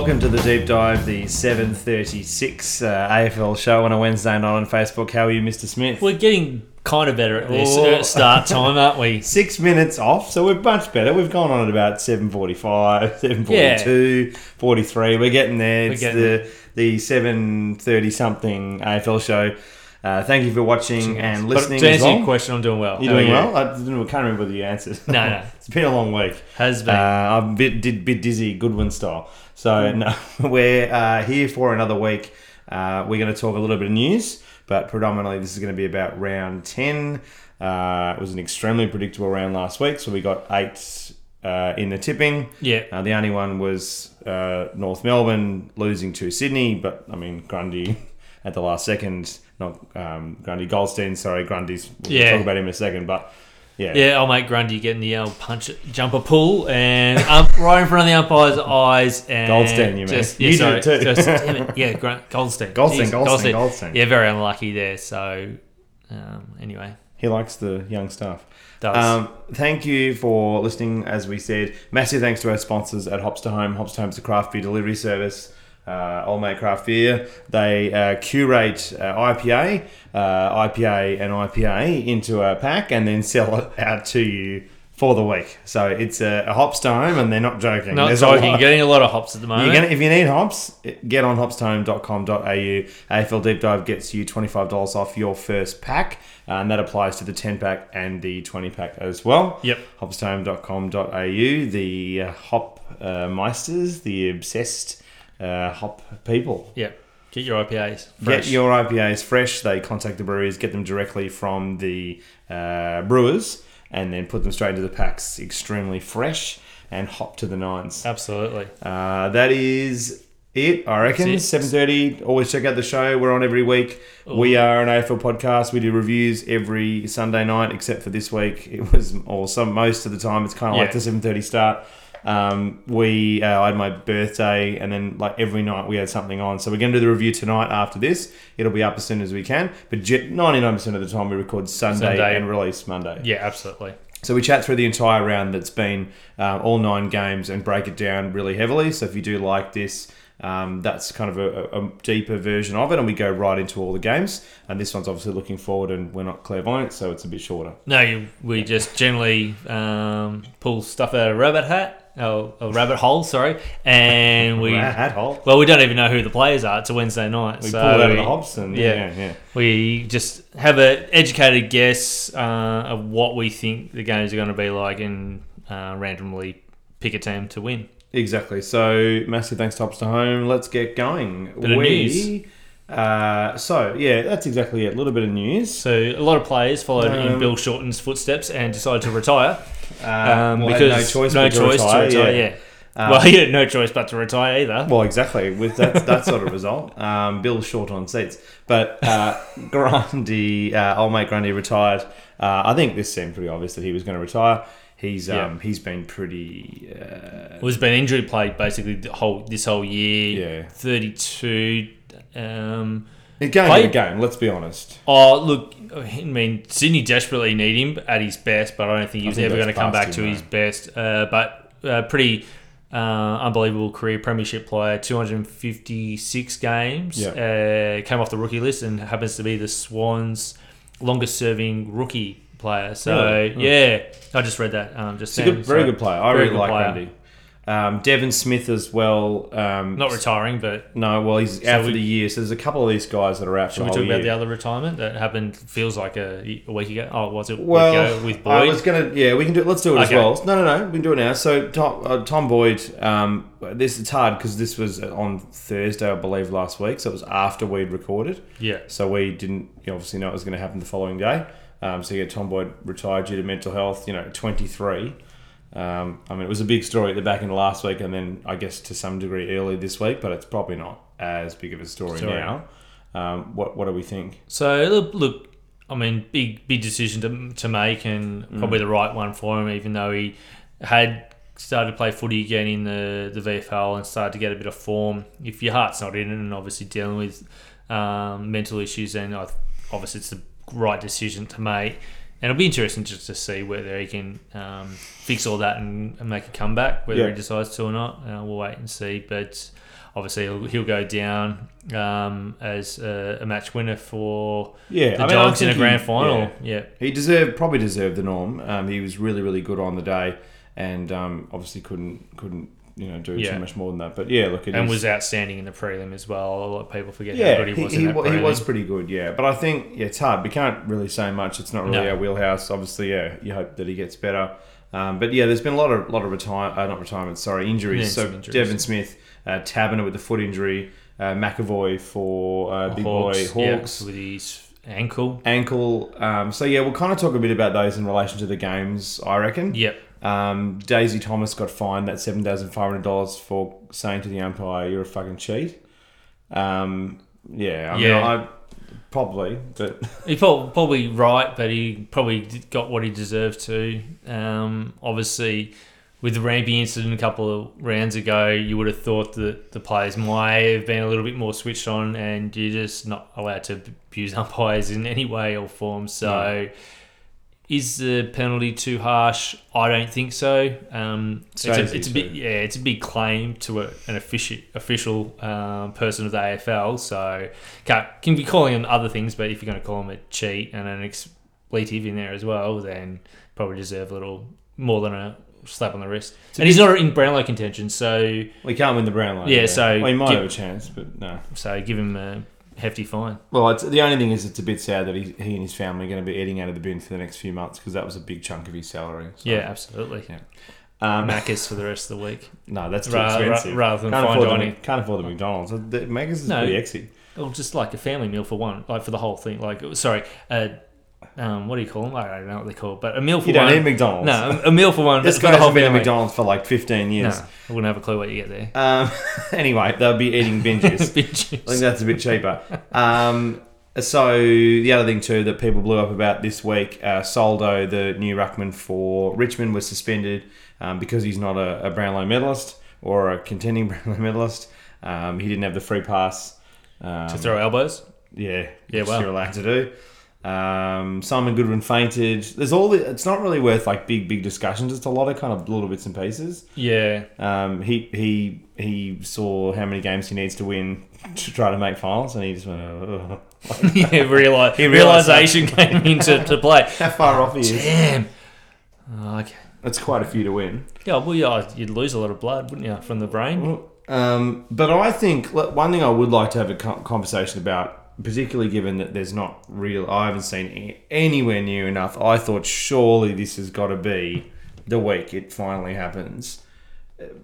welcome to the deep dive, the 7:36 uh, AFL show on a Wednesday night on Facebook. How are you, Mr. Smith? We're getting kind of better at this Oh. start time, aren't we? Six minutes off, so we're much better. We've gone on at about 7:45, 7:42, 43. We're getting there. It's getting the the 7:30 something AFL show. Uh, thank you for watching and But listening to as answer well. your question, I'm doing well. You're doing you? well. I, don't- I can't remember the answers. No, no. it's been a long week. Has been. Uh, I'm a bit, did, bit dizzy, Goodwin style. So no, we're uh, here for another week. Uh, we're going to talk a little bit of news, but predominantly this is going to be about round 10. Uh, it was an extremely predictable round last week, so we got eight uh, in the tipping. yeah. Uh, the only one was uh, North Melbourne losing to Sydney, but I mean Grundy at the last second, not um, Grundy Goldstein. Sorry, Grundy's. We'll Yeah. talk about him in a second, but yeah, Yeah, I'll make Grundy getting the old punch jumper pull and up right in front of the umpire's eyes and Goldstein, you mean. just, You yeah, did sorry, it too. Just. Yeah, Goldstein. Goldstein, Jeez, Goldstein, Goldstein. Yeah, very unlucky there. So um, anyway, he likes the young stuff. does Um, thank you for listening. As we said, massive thanks to our sponsors at Hops to Home. Hops to Home a craft beer delivery service. Uh, Old Mate Craft Beer. They uh, curate uh, IPA, uh, IPA, and IPA into a pack and then sell it out to you for the week. So it's a, a hops to home, and they're not joking. not There's a joking. lot- Getting a lot of hops at the moment. gonna, if you need hops, get on hopstohome.com.au. AFL Deep Dive gets you $25 off your first pack, uh, and that applies to the 10 pack and the 20 pack as well. Yep. Hopstohome.com.au. The uh, hop uh, meisters, the obsessed uh, hop people. yeah. Get your IPAs. Fresh. Get your IPAs fresh. They contact the breweries, get them directly from the uh, brewers, and then put them straight into the packs. Extremely fresh and hop to the nines. Absolutely. Uh, that is it, I reckon. Seven thirty. Always check out the show. We're on every week. We are an AFL podcast. We do reviews every Sunday night, except for this week. It was, or some most of the time, it's kind of like the seven thirty start. Um, we uh, I had my birthday, and then like every night we had something on. So we're going to do the review tonight. After this, it'll be up as soon as we can. But ninety nine percent of the time we record Sunday, Sunday. and release Monday. Yeah, absolutely. So we chat through the entire round that's been uh, all nine games and break it down really heavily. So if you do like this, um, that's kind of a, a- deeper version of it, and we go right into all the games. And this one's obviously looking forward, and we're not clairvoyant, so it's a bit shorter. No, you, we just generally um, pull stuff out of a rabbit hat, oh, a rabbit hole, sorry, and we. Hat hole. Well, we don't even know who the players are. It's a Wednesday night, We so pull it out of the hops, and yeah. yeah, yeah. we just have an educated guess uh, of what we think the games are going to be like, and uh, randomly pick a team to win. Exactly. So massive thanks to Hops to Home. Let's get going. Bit news. Uh, so yeah, that's exactly it. A little bit of news. So a lot of players followed in Um, Bill Shorten's footsteps and decided to retire Uh, um, well, because no choice, no but to choice retire, to retire. yeah. Yeah. Um, well, he had no choice but to retire either. Well, exactly. With that, that sort of result, um, Bill's short on seats. But uh, Grundy, uh, old mate Grundy retired. Uh, I think this seemed pretty obvious that he was going to retire. He's Yeah. um, he's been pretty. Uh, It was been injury played basically the whole this whole year. Yeah. thirty two. Um, going Played- the game. Let's be honest. oh look, I mean Sydney desperately need him at his best, but I don't think he was think ever going to come back him, to his best. Uh, but uh, pretty. Uh, unbelievable career, premiership player, 256 games. Uh, came off the rookie list and happens to be the Swans' longest serving rookie player. So, Really? Yeah, I just read that. Um, just He's a good, very So, good player. I really like player. Grundy. Um, Devon Smith as well. Um, Not retiring, but no, well, he's out for we- the year. So there's a couple of these guys that are out for Should we talk about the other retirement that happened? Feels like a, a week ago. Oh, was it Well, week ago with I was gonna, yeah, we can do. It. Let's do it as well. No, no, no, we can do it now. So Tom, uh, Tom Boyd, um, this it's hard because this was on Thursday, I believe, last week. So it was after we'd recorded. yeah, So we didn't you obviously know it was going to happen the following day. Um, so yeah, Tom Boyd retired due to mental health. You know, twenty three. Um, I mean, it was a big story at the back end of last week, and then I guess to some degree early this week. But it's probably not as big of a story Story. now. Um, what What do we think? So look, look, I mean, big big decision to, to make, and Mm. probably the right one for him. Even though he had started to play footy again in the the VFL and started to get a bit of form. If your heart's not in it, and obviously dealing with um, mental issues, then obviously it's the right decision to make. And it'll be interesting just to see whether he can um, fix all that and, and make a comeback, whether Yeah. he decides to or not. Uh, we'll wait and see. But obviously he'll, he'll go down um, as a, a match winner for Yeah, the I mean, Dogs in a grand he- final. yeah. Yeah. He deserved probably deserved the norm. Um, he was really really good on the day, and um, obviously couldn't couldn't you know do Yeah. too much more than that. But yeah, look, it and is- was outstanding in the prelim as well. A lot of people forget how yeah, good he he, was he, in that wa- he was pretty good. Yeah, but I think yeah, it's hard. We can't really say much. It's not really No. our wheelhouse. Obviously, yeah, you hope that he gets better. Um, but yeah, there's been a lot of lot of retire uh, not retirement, sorry, injuries. Yeah, so injuries. Devon Smith, uh, Taberner with the foot injury, uh, McEvoy for uh, big Hawks, boy yeah, Hawks. with his ankle. ankle. Um, so yeah, we'll kind of talk a bit about those in relation to the games. I reckon. Yep. Um, Daisy Thomas got fined that seven thousand five hundred dollars for saying to the umpire, "You're a fucking cheat." Um, yeah, I mean, Yeah. I probably, but He's probably right, but he probably got what he deserved to. Um, obviously, with the Rampe incident a couple of rounds ago, you would have thought that the players might have been a little bit more switched on, and you're just not allowed to abuse umpires in any way or form. So, is the penalty too harsh? I don't think so. Um, it's, a, it's a big, yeah, it's a big claim to a, an official official um, person of the AFL. So can, can be calling them other things, but if you're going to call them a cheat and an expletive in there as well, then probably deserve a little more than a slap on the wrist. And he's not in Brownlow contention, so we can't win the Brownlow. Yeah, so well, he might give- have a chance, but no. so give him a hefty fine. Well, it's, the only thing is, it's a bit sad that he, he and his family are going to be eating out of the bin for the next few months because that was a big chunk of his salary. So, Yeah, absolutely. Yeah. Um, Macca's for the rest of the week, no, that's too Ra- ra- expensive. rather than can't fine dining. the, can't afford the McDonald's. The Macca's is No. pretty exy. or just like a family meal for one, like for the whole thing. Like, sorry, uh, um, what do you call them? I don't know what they call but a meal for You don't one. need McDonald's. No, a a meal for one. This guy hasn't been at. McDonald's for like 15 years. No, I wouldn't have a clue what you get there. Um, anyway, they'll be eating binges. Big I think that's a bit cheaper. Um, so the other thing too that people blew up about this week, uh, Soldo, the new ruckman for Richmond, was suspended um, because he's not a, a Brownlow medalist or a contending Brownlow medalist. Um, he didn't have the free pass um, to throw elbows. Yeah, Yeah, which wow. you're allowed to do. Um, Simon Goodwin fainted. There's all the. It's not really worth like big, big discussions. It's a lot of kind of little bits and pieces. Yeah, Um, he he he saw how many games he needs to win to try to make finals, and he just went, oh. yeah. Realize, He realised that. realization came into to play. "How far off he is?" Damn. Oh, okay. That's quite a few to win. Yeah, well, yeah, you'd lose a lot of blood, wouldn't you, from the brain? Um, but I think one thing I would like to have a conversation about, particularly given that there's not real, I haven't seen anywhere near enough. I thought surely this has got to be the week it finally happens.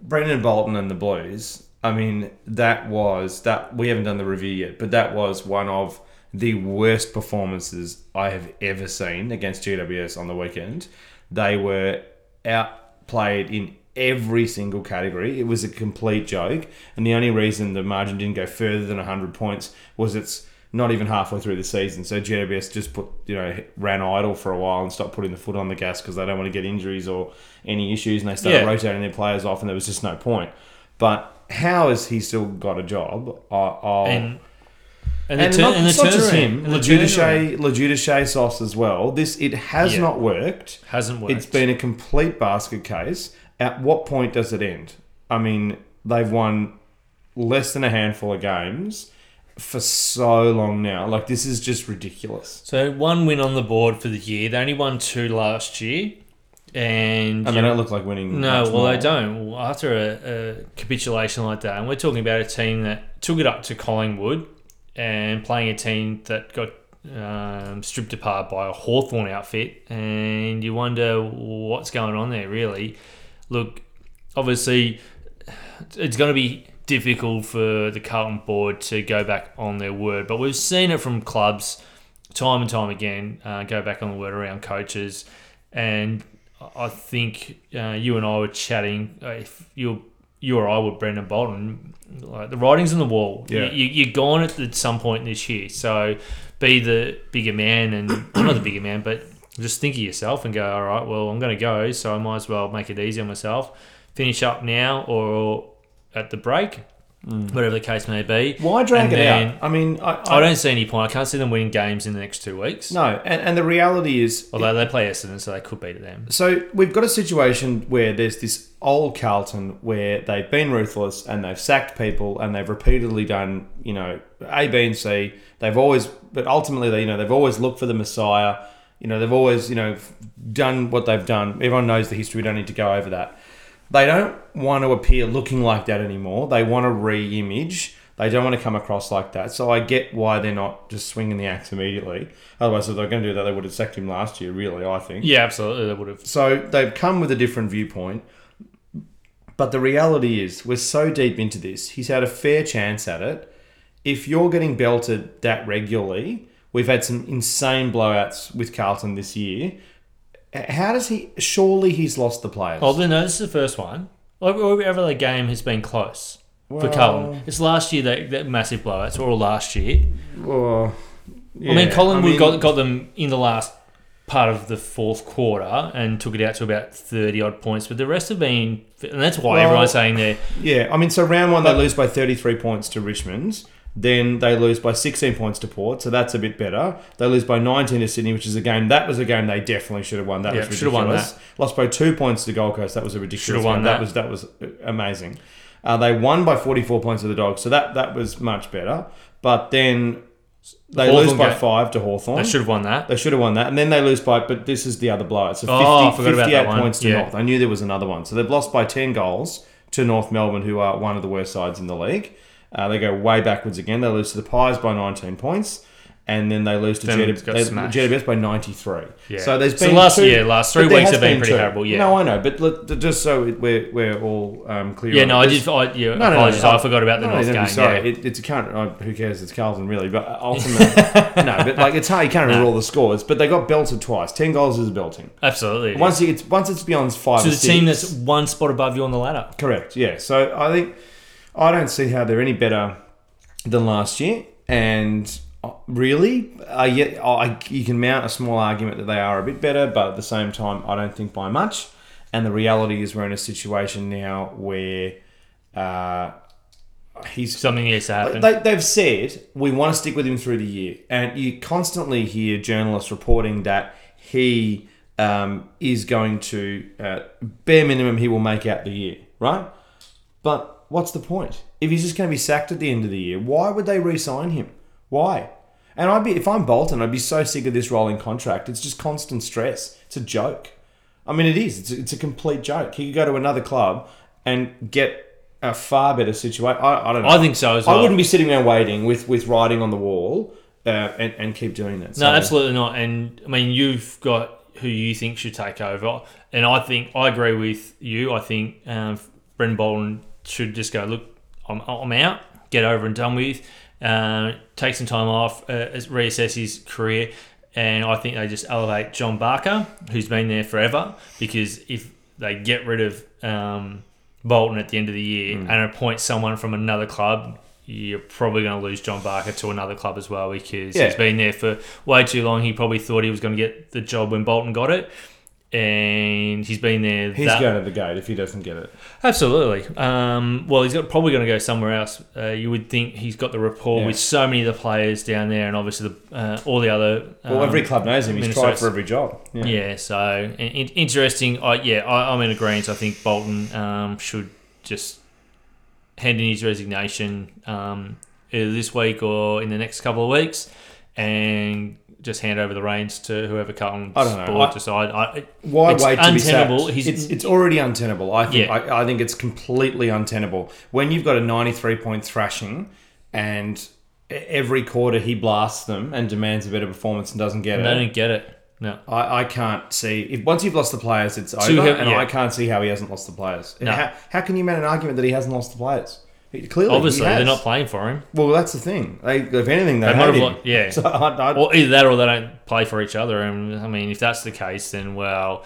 Brendon Bolton and the Blues. I mean, that was that we haven't done the review yet, but that was one of the worst performances I have ever seen against GWS on the weekend. They were outplayed in every single category. It was a complete joke, and the only reason the margin didn't go further than 100 points was it's not even halfway through the season. So GWS just put you know ran idle for a while and stopped putting the foot on the gas because they don't want to get injuries or any issues, and they started Yeah. rotating their players off, and there was just no point. But how has he still got a job? I, I'll, And and the, turn, not, and the it's not just him, And LoGiudice, LoGiudice sauce as well. This it has Yeah. not worked. hasn't worked. It's been a complete basket case. At what point does it end? I mean, they've won less than a handful of games for so long now. Like this is just ridiculous. so one win on the board for the year. They only won two last year, and And they don't look like winning. No, well, more. they don't. Well, After a, a capitulation like that, and we're talking about a team that took it up to Collingwood and playing a team that got um, stripped apart by a Hawthorn outfit, and you wonder what's going on there, really. Look, obviously, it's going to be difficult for the Carlton board to go back on their word, but we've seen it from clubs time and time again uh, go back on the word around coaches. And I think uh, you and I were chatting. Uh, if you you or I were Brendon Bolton, like the writing's on the wall. Yeah. You, you, you're gone at, at some point this year. So be the bigger man, and not the bigger man, but just think of yourself and go, all right, well, I'm going to go, so I might as well make it easy on myself. Finish up now or at the break. whatever the case may be. Why drag And it then- out? I mean, I, I don't see any point. I can't see them winning games in the next two weeks. No, and, and the reality is, Although they play Essendon, so they could beat them. so we've got a situation where there's this old Carlton where they've been ruthless and they've sacked people and they've repeatedly done, you know, A, B, and C. They've always, but ultimately, they, you know, they've always looked for the Messiah. You know, they've always, you know, done what they've done. Everyone knows the history. We don't need to go over that. They don't want to appear looking like that anymore. They want to re-image. They don't want to come across like that. So I get why they're not just swinging the axe immediately. Otherwise, if they're going to do that, they would have sacked him last year. Really, I think. Yeah, absolutely. They would have. So they've come with a different viewpoint. But the reality is, we're so deep into this. He's had a fair chance at it. If you're getting belted that regularly, we've had some insane blowouts with Carlton this year. How does he? Surely he's lost the players. Oh, no, this is the first one. Every other game has been close for Well- Carlton. It's last year that, that massive blowouts, or all last year. Well, I mean, yeah, Collingwood mean- got, got them in the last part of the fourth quarter and took it out to about 30 odd points, but the rest have been. And that's why Well- everyone's saying they're. Yeah, I mean, so round one they lose by 33 points to Richmond. Then they lose by 16 points to Port, so that's a bit better. They lose by 19 to Sydney, which is a game that was a game they definitely should have won. That Yeah, was should have won ridiculous. Lost by two points to Gold Coast. That was a ridiculous. Should have won game. that. was that was amazing. Uh, they won by 44 points to the Dogs, so that that was much better. But then they Hawthorn lose by game. five to Hawthorn. They should have won that. They should have won that, and then they lose by. But this is the other blowout. So 50, Oh, I forgot about 58 points to Yeah. North. I knew there was another one. So they've lost by ten goals to North Melbourne, who are one of the worst sides in the league. Uh, they go way backwards again. They lose to the Pies by 19 points, and then they lose to Then GWS, got they- smashed. GWS by 93. Yeah. So there's So been last- two, yeah, last three but there weeks has have been pretty terrible, yeah. No, I know, but look, just so it- we're we're all um, clear. Yeah, on no, I did. I, yeah, no, no, apologies. no, I forgot about the no, North don't be game. Sorry, Yeah. it, it's a can't. Uh, who cares? It's Carlton, really. But ultimately, no. But like, it's hard. You can't remember all the scores. But they got belted twice. Ten goals is a belting. Absolutely. Once it's once it's beyond five. or to the team that's one spot above you on the ladder. correct. Yeah. So I think I don't see how they're any better than last year. And uh, really, uh, yeah, I, you can mount a small argument that they are a bit better, but at the same time, I don't think by much. And the reality is, we're in a situation now where uh, he's Something needs to happen. they, they've said we want to stick with him through the year, and you constantly hear journalists reporting that he um, is going to uh, bare minimum he will make out the year, right? But what's the point if he's just going to be sacked at the end of the year? Why would they re-sign him? Why? And I'd be if I'm Bolton, I'd be so sick of this rolling contract. It's just constant stress. It's a joke. I mean, it is. It's a, it's a complete joke. He could go to another club and get a far better situation. I, I don't know. I think so as well. I wouldn't be sitting there waiting with, with writing on the wall uh, and, and keep doing that. No, absolutely not. And I mean, you've got who you think should take over, and I think I agree with you. I think um, Brendon Bolton should just go. Look, I'm, I'm out. Get over and done with. Uh, take some time off. Uh, reassess his career, and I think they just elevate John Barker, who's been there forever. Because if they get rid of um, Bolton at the end of the year Hmm. and appoint someone from another club. You're probably going to lose John Barker to another club as well because Yeah. he's been there for way too long. He probably thought he was going to get the job when Bolton got it, and he's been there. He's that, going to the gate if he doesn't get it. absolutely. Um, well, he's got probably going to go somewhere else. Uh, you would think he's got the rapport Yeah. with so many of the players down there, and obviously the, uh, all the other. Well, um, every club knows him. He's tried for every job. Yeah. yeah, so in, in- interesting. I yeah, I, I'm in agreement. I think Bolton um, should just hand in his resignation um, either this week or in the next couple of weeks, and just hand over the reins to whoever Carlton I don't know. board I- decide. I, Why It's wait to be sacked? It's, it's already untenable. I think. Yeah. I, I think it's completely untenable when you've got a 93 point thrashing, and every quarter he blasts them and demands a better performance and doesn't get they it. They don't get it. No. I, I can't see if once you've lost the players, it's Too over, heavy- and yeah. I can't see how he hasn't lost the players. No. How, how can you make an argument that he hasn't lost the players? Clearly, Obviously, they're not playing for him. Well, that's the thing. They, if anything, they, They might have him. yeah. So I, I, Or either that, or they don't play for each other. And I mean, if that's the case, then well,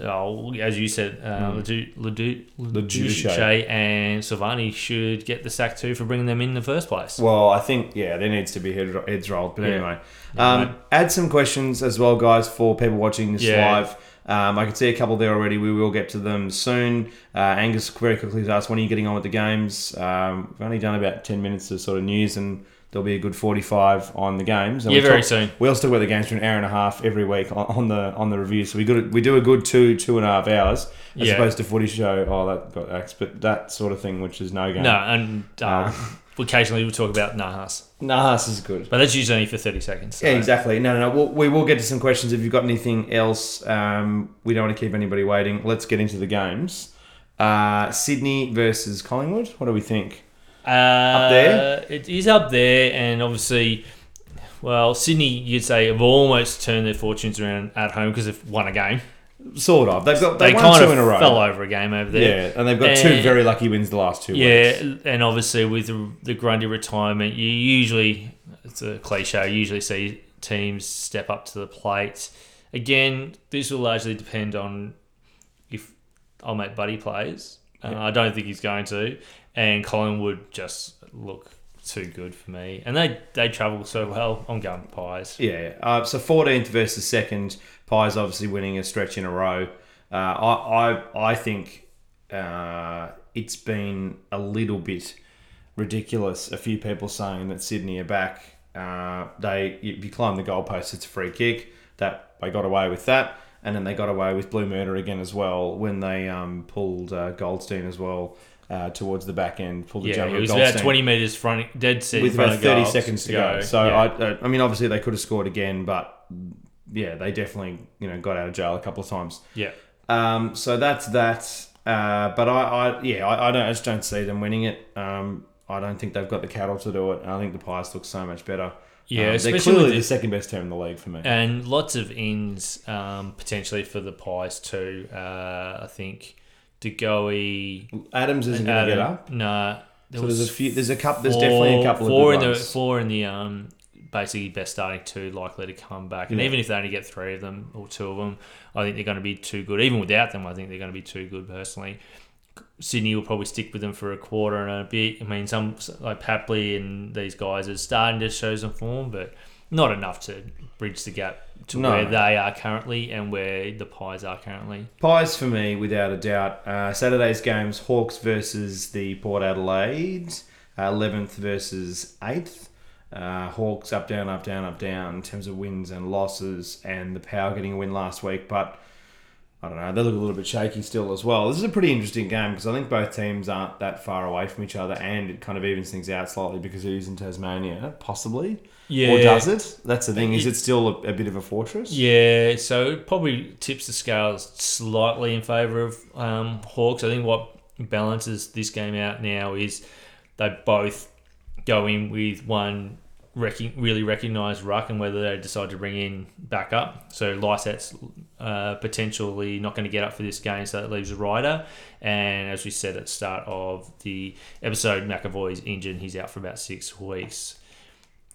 oh, as you said, uh, Ledu, Ledu, Leduce. LoGiudice and Silvagni should get the sack too for bringing them in, in the first place. Well, I think yeah, there needs to be heads rolled. But Yeah. anyway, Yeah, um, add some questions as well, guys, for people watching this Yeah. live. Um, I can see a couple there already. We will get to them soon. Uh, Angus very quickly has asked, when are you getting on with the games? Um, we've only done about 10 minutes of sort of news and there'll be a good 45 on the games. And Yeah, very talk- soon. We also talk about the games for an hour and a half every week on, on the on the review. So we good we do a good two two and a half hours as Yeah. opposed to footy show. Oh, that got axed, but that sort of thing, which is no game. No, and uh, occasionally we'll talk about Nahas, Nahas is good. but that's usually only for thirty seconds. so- Yeah, exactly. No, no, no. We'll, we will get to some questions. If you've got anything else, um, we don't want to keep anybody waiting. Let's get into the games. Uh, Sydney versus Collingwood. What do we think? Uh, there? It is up there, and obviously, well, Sydney, you'd say, have almost turned their fortunes around at home because they've won a game. Sort of. They've got they, They, won kind two of in a row. fell over a game over there. Yeah, and they've got two very lucky wins the last two Yeah, weeks. and obviously with the, the Grundy retirement, you usually it's a cliche. You usually see teams step up to the plate. Again, this will largely depend on if I'll make Buddy plays. Uh, I don't think he's going to, and Collingwood just look too good for me. And they they travel so well. I'm going Pies. Yeah. Uh, so 14th versus second. Pies obviously winning a stretch in a row. Uh, I, I I think uh, it's been a little bit ridiculous. A few people saying that Sydney are back. Uh, they if you climb the goalpost, it's a free kick. That they got away with that, and then they got away with blue murder again as well when they um, pulled uh, Goldstein as well uh, towards the back end. Pulled the Yeah, jumper it was Goldstein about 20 metres front, dead set with about of 30 goal seconds to go. So yeah. I, I mean, obviously they could have scored again, but yeah, they definitely you know got out of jail a couple of times. yeah. Um, so that's that. Uh, but I, I yeah, I, I don't I just don't see them winning it. Um, I don't think they've got the cattle to do it. I think the Pies look so much better. Yeah, Um, they're clearly the the- second best team in the league for me. And lots of ins um, potentially for the Pies too. Uh, I think DeGoey, Adams isn't going to get up. Nah, there So there's a few. There's a couple. There's definitely a couple of four in the four in the um basically best starting two likely to come back. And Yeah. even if they only get three of them or two of them, I think they're going to be too good. Even without them, I think they're going to be too good personally. Sydney will probably stick with them for a quarter and a bit. I mean, some like Papley and these guys are starting to show some form, but not enough to bridge the gap to No. where they are currently and where the Pies are currently. Pies for me, without a doubt. Uh, Saturday's games: Hawks versus the Port Adelaide, eleventh versus eighth. Uh, Hawks up, down, up, down, up, down in terms of wins and losses, and the Power getting a win last week, but. I don't know. They look a little bit shaky still as well. This is a pretty interesting game because I think both teams aren't that far away from each other, and it kind of evens things out slightly because it is in Tasmania, possibly. Yeah. Or does it? That's the thing. Is it still a, a bit of a fortress? Yeah, so it probably tips the scales slightly in favour of um, Hawks. I think what balances this game out now is they both go in with one rec- really recognised ruck and whether they decide to bring in backup. So Lycett's uh, potentially not going to get up for this game, so that leaves Ryder. And as we said at the start of the episode, McEvoy's injured. He's out for about six weeks.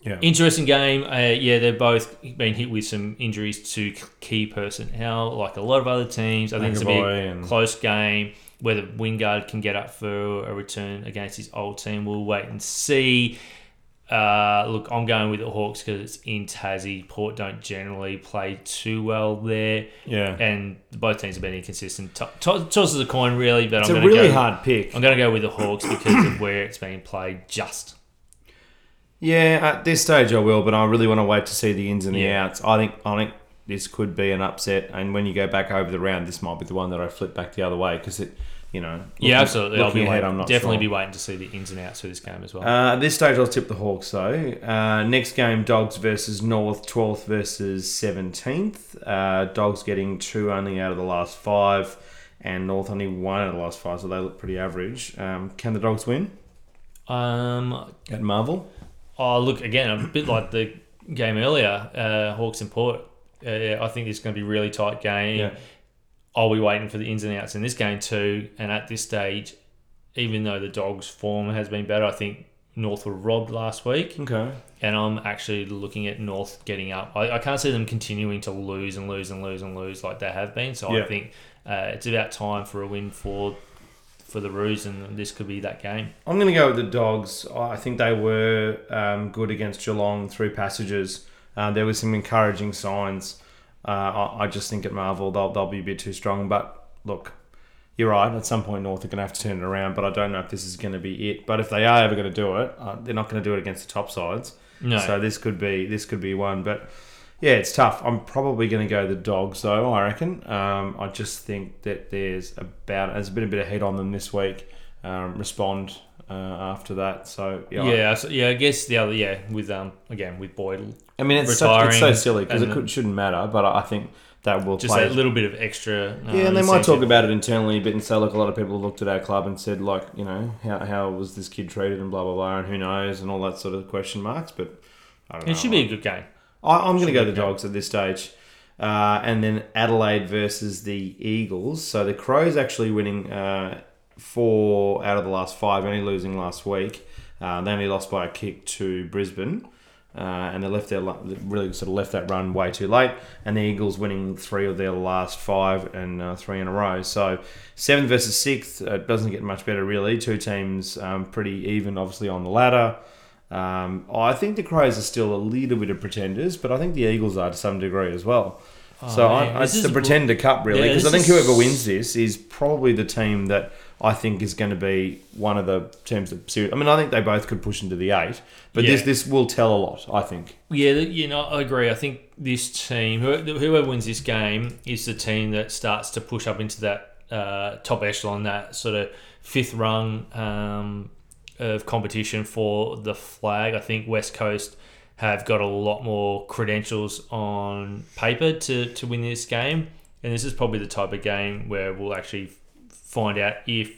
Yeah. Interesting game. Uh, yeah, they've both been hit with some injuries to key personnel, like a lot of other teams. I think it's McEvoy be a and- close game. Whether Wingard can get up for a return against his old team, we'll wait and see. Uh, look, I'm going with the Hawks because it's in Tassie. Port don't generally play too well there, Yeah. and both teams have been inconsistent. To- to- tosses a coin, really, but It's I'm a going to really go. hard pick. I'm going to go with the Hawks because of where it's being played. Just Yeah, at this stage I will, but I really want to wait to see the ins and the Yeah. outs. I think I think this could be an upset, and when you go back over the round, this might be the one that I flip back the other way because it, you know, yeah, absolutely. I'll Looking be ahead, waiting, I'm not definitely sure. be waiting to see the ins and outs for this game as well. Uh, at this stage, I'll tip the Hawks though. Uh, next game, Dogs versus North, 12th versus 17th. Uh, Dogs getting two only out of the last five, and North only one out of the last five, so they look pretty average. Um, can the Dogs win um, at Marvel? Oh, look again, a bit like the game earlier, uh, Hawks and Port. Uh, I think it's going to be a really tight game. Yeah. I'll be waiting for the ins and outs in this game too. And at this stage, even though the Dogs' form has been better, I think North were robbed last week, Okay. and I'm actually looking at North getting up. I, I can't see them continuing to lose and lose and lose and lose like they have been. So Yeah. I think uh, it's about time for a win for for the Roos, and this could be that game. I'm going to go with the Dogs. I think they were um, good against Geelong through passages. Uh, there was some encouraging signs. Uh, I, I just think at Marvel they'll they'll be a bit too strong. But look, you're right. At some point, North are going to have to turn it around. But I don't know if this is going to be it. But if they are ever going to do it, uh, they're not going to do it against the top sides. No. So this could be this could be one. But yeah, it's tough. I'm probably going to go the dogs though. I reckon. Um, I just think that there's about there's been a bit of heat on them this week. Um, respond uh, after that. So yeah, I- yeah, so, yeah. I guess the other, yeah, with um, again with Boyd, I mean, it's, so, it's so silly because it could, shouldn't matter, but I I think that will just play. that little bit of extra. Uh, yeah, and they might talk about it internally a bit and say, look, a lot of people looked at our club and said, like, you know, how, how was this kid treated and blah, blah, blah, and who knows, and all that sort of question marks. But I don't know. It should be a good game. I, I'm going to go the dogs at this stage. Uh, and then Adelaide versus the Eagles. So the Crows actually winning uh, four out of the last five, only losing last week. Uh, they only lost by a kick to Brisbane. Uh, and they left their really sort of left that run way too late, and the Eagles winning three of their last five and uh, three in a row. So seventh versus sixth uh, doesn't get much better really. Two teams um, pretty even, obviously on the ladder. Um, I think the Crows are still a little bit of pretenders, but I think the Eagles are to some degree as well. so Oh, man, I, it's the pretender cup really, Yeah, because I think whoever wins this is probably the team that I think is going to be one of the teams that. ser- I mean, I think they both could push into the eight, but this Yeah. this will tell a lot. I think. Yeah, you know, I agree. I think this team, whoever wins this game, is the team that starts to push up into that uh, top echelon, that sort of fifth rung um, of competition for the flag. I think West Coast have got a lot more credentials on paper to, to win this game. And this is probably the type of game where we'll actually find out if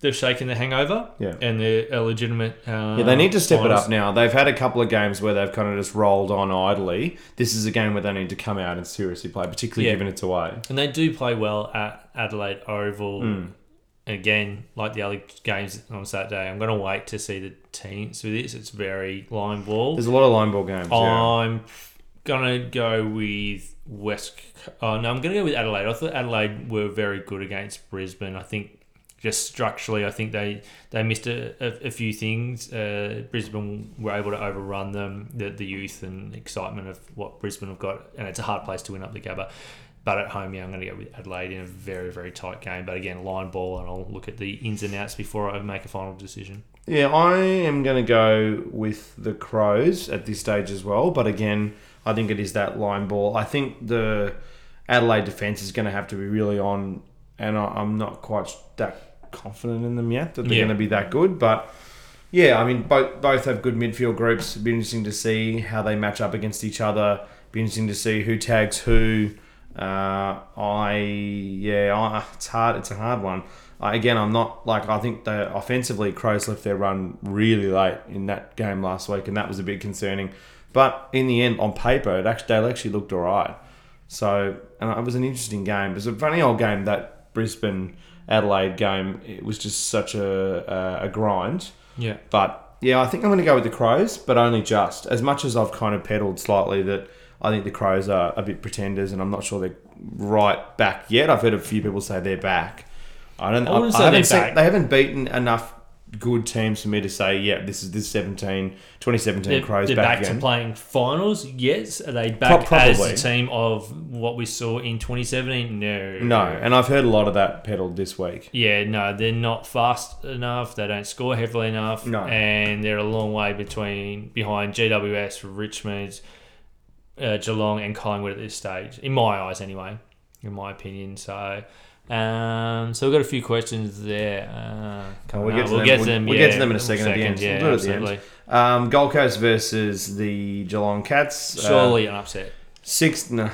they've shaken the hangover Yeah. and they're a legitimate. Uh, Yeah, they need to step it up now. They've had a couple of games where they've kind of just rolled on idly. This is a game where they need to come out and seriously play, particularly Yeah. given it's away. And they do play well at Adelaide Oval. Mm. Again, like the other games on Saturday, I'm going to wait to see the teams with this. It's very line ball. There's a lot of line ball games. yeah. I'm going to go with West. Oh, no, I'm to go with Adelaide. I thought Adelaide were very good against Brisbane. I think just structurally, I think they, they missed a, a, a few things. Uh, Brisbane were able to overrun them, the, the youth and excitement of what Brisbane have got. And it's a hard place to win up the Gabba. But at home, yeah, I'm going to go with Adelaide in a very, very tight game. But again, line ball, and I'll look at the ins and outs before I make a final decision. Yeah, I am going to go with the Crows at this stage as well. But again, I think it is that line ball. I think the Adelaide defence is going to have to be really on, and I, I'm not quite that confident in them yet that they're Yeah. going to be that good. But yeah, I mean, both both have good midfield groups. It'd be interesting to see how they match up against each other. Be interesting to see who tags who. Uh, I yeah, I, it's hard. It's a hard one. I, again, I'm not like I think the offensively Crows left their run really late in that game last week, and that was a bit concerning. But in the end, on paper, it actually they actually looked alright. So and it was an interesting game. It was a funny old game that Brisbane Adelaide game. It was just such a a, a grind. Yeah. But yeah, I think I'm going to go with the Crows, but only just. As much as I've kind of peddled slightly that I think the Crows are a bit pretenders, and I'm not sure they're right back yet. I've heard a few people say they're back. I don't. I I, I haven't seen. They haven't beaten enough good teams for me to say, yeah, this is this 17, 2017 They're, Crows they're back, back, to playing finals. Yes, are they back Pro- as the team of what we saw in 2017? No, no, and I've heard a lot of that peddled this week. Yeah, no, they're not fast enough. They don't score heavily enough, No. and they're a long way between behind GWS, Richmond, uh, Geelong, and Collingwood at this stage. In my eyes, anyway, in my opinion. So, um, so we've got a few questions there. Uh, we'll get to we'll them- get to we'll- them. we'll get to them in a second at the end. Yeah, We'll the end. absolutely. Um, Gold Coast versus the Geelong Cats. Uh, Surely an upset. Sixth, no,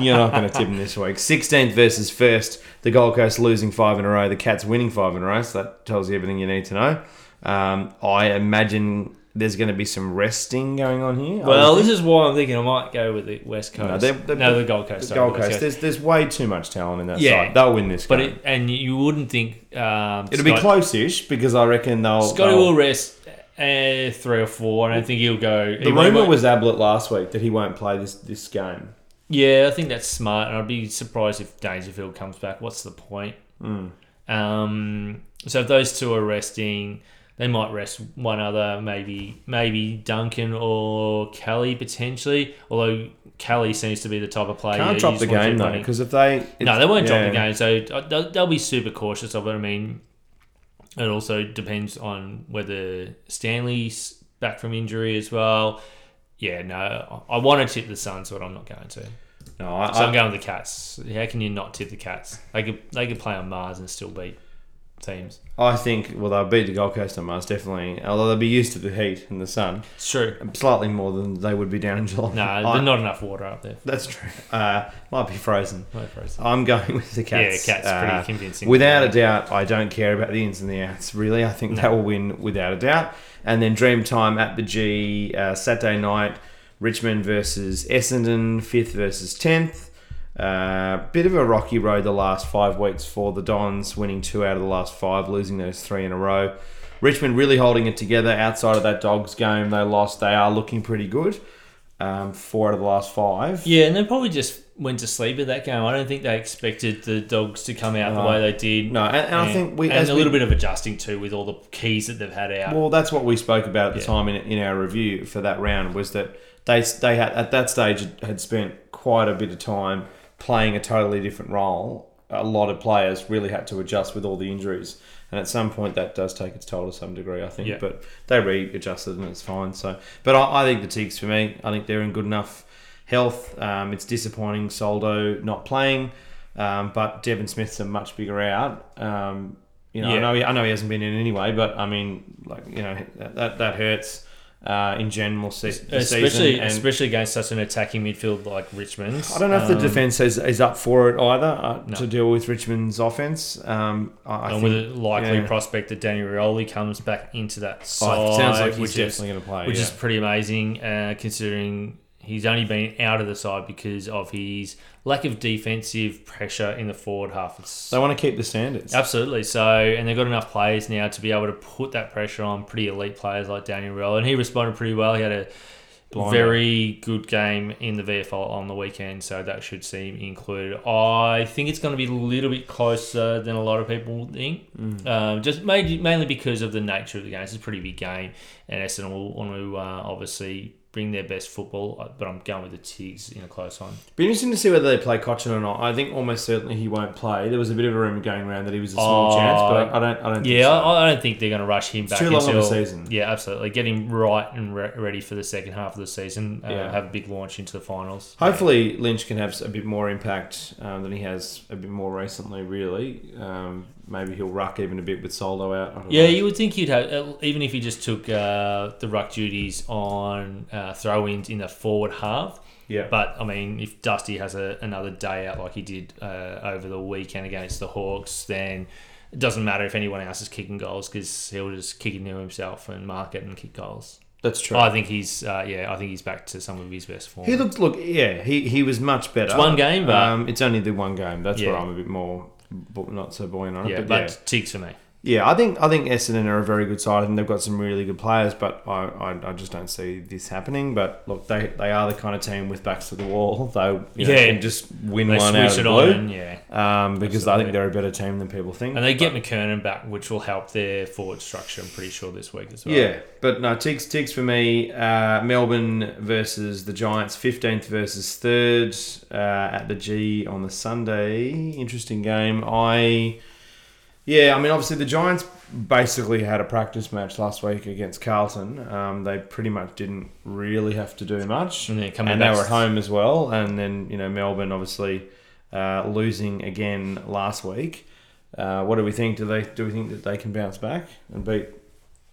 you're not going to tip them this week. Sixteenth versus first. The Gold Coast losing five in a row. The Cats winning five in a row. So that tells you everything you need to know. Um, I imagine there's going to be some resting going on here. Well, this is why I'm thinking I might go with the West Coast. No, No, they're- they're- the Gold Coast. the sorry, Gold Coast. There's there's way too much talent in that Yeah. side. They'll win this But game. it, and you wouldn't think um, It'll be Scott- close-ish because I reckon they'll. Scotty they'll- rest uh, three or four. I don't think he'll go. the rumor was Ablett last week that he won't play this this game. Yeah, I think that's smart, and I'd be surprised if Dangerfield comes back. What's the point? Mm. Um, so if those two are resting, they might rest one other, maybe maybe Duncan or Kelly potentially. Although Kelly seems to be the type of player. Can't drop the game though, because if they No, they won't drop the game, so uh, they'll, they'll be super cautious of it. I mean, it also depends on whether Stanley's back from injury as well. Yeah, no, I want to tip the Suns, but I'm not going to. No, I, So I'm I, going with the Cats. How can you not tip the Cats? They could they could play on Mars and still beat teams. I think well they'll beat the Gold Coast on Mars definitely. Although they'll be used to the heat and the sun, It's true. slightly more than they would be down in Geelong. No, I- there's not enough water up there. That's true. Uh, might be frozen. No frozen. I'm going with the Cats. Yeah, Cats Uh, pretty convincing. Without a doubt, I don't care about the ins and the outs. Really, I think No. they will win without a doubt. And then Dreamtime at the G uh, Saturday night, Richmond versus Essendon, fifth versus tenth. Uh, bit of a rocky road the last five weeks for the Dons, winning two out of the last five, losing those three in a row. Richmond really holding it together outside of that Dogs game. They lost. They are looking pretty good. Um, four out of the last five. Yeah, and they probably just went to sleep at that game. I don't think they expected the dogs to come out the way they did. No, and, and I think we and a we- little bit of adjusting too with all the keys that they've had out. Well, that's what we spoke about at the Yeah. time in, in our review for that round was that they they had at that stage had spent quite a bit of time playing a totally different role. A lot of players really had to adjust with all the injuries, and at some point that does take its toll to some degree, I think. Yeah. But they readjusted and it's fine. So, but I, I think the Tigs for me, I think they're in good enough health. Um, it's disappointing Soldo not playing, um, but Devon Smith's a much bigger out. Um, you know, I know he, I know he hasn't been in anyway, but I mean, like you know, that that, that hurts uh, in general se- especially season. And especially against such an attacking midfield like Richmond. I don't know if the Um, defense is, is up for it either uh, No. to deal with Richmond's offense. Um, I, I and think, with a likely yeah. prospect that Danny Rioli comes back into that oh, side, it sounds like he's which is definitely going to play. which yeah. is pretty amazing uh, considering he's only been out of the side because of his lack of defensive pressure in the forward half. It's they want to keep the standards. Absolutely. So, and they've got enough players now to be able to put that pressure on pretty elite players like Daniel Rowe. And he responded pretty well. He had a Blind very good game in the VFL on the weekend, so that should seem included. I think it's going to be a little bit closer than a lot of people think, Mm. um, just mainly, mainly because of the nature of the game. It's a pretty big game, and Essendon will want to uh, obviously bring their best football, uh, but I'm going with the Tigs in a close one. Be interesting to see whether they play Cotchin or not. I think almost certainly he won't play. There was a bit of a rumor going around that he was a small Oh, chance, but I, I don't. I don't. think Yeah, so. I, I don't think they're going to rush him It's back too long of a season. Yeah, absolutely. Get him right and re- ready for the second half of the season. Uh, Yeah. Have a big launch into the finals. Hopefully, Lynch can have a bit more impact um, than he has a bit more recently. Really, um, maybe he'll ruck even a bit with Soldo out. Yeah, know. you would think you'd have uh, even if he just took uh, the ruck duties on uh, throw-ins in the forward half. yeah. But I mean, if Dusty has a, another day out like he did uh, over the weekend against the Hawks, then it doesn't matter if anyone else is kicking goals because he'll just kick it to himself and mark it and kick goals. That's true. I think he's uh, yeah, I think he's back to some of his best form. He looked look yeah he, he was much better. It's one game, but- um, it's only the one game. That's where I'm a bit more not so buoyant on it. yeah, but, but yeah. Tigs for me. Yeah, I think I think Essendon are a very good side and they've got some really good players. But I, I, I just don't see this happening. But look, they, they are the kind of team with backs to the wall. They you know, Yeah. can just win They one out of the it on, blue. and, yeah, Um, because I think they're a better team than people think. and they get But- McKernan back, which will help their forward structure. I'm pretty sure this week as well. Yeah, but no, Tigs, Tigs for me. Uh, Melbourne versus the Giants, 15th versus 3rd uh, at the G on the Sunday. Interesting game. I, yeah, I mean, obviously the Giants basically had a practice match last week against Carlton. Um, they pretty much didn't really have to do much. and And they were at home as well. And then, you know, Melbourne obviously uh, losing again last week. Uh, what do we think? Do they do we think that they can bounce back and beat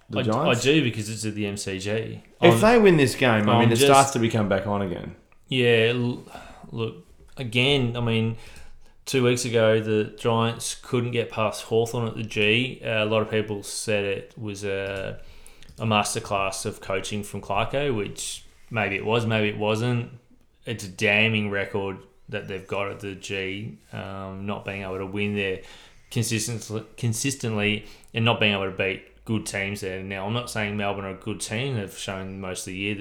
the I, I do because it's at the MCG. If I'm- they win this game, I I'm mean, it just- starts to become back on again. Yeah, look, again, I mean, two weeks ago, the Giants couldn't get past Hawthorn at the G. Uh, a lot of people said it was a, a masterclass of coaching from Clarko, which maybe it was, maybe it wasn't. It's a damning record that they've got at the G, um, not being able to win there consistently, consistently and not being able to beat good teams there. Now, I'm not saying Melbourne are a good team. They've shown most of the year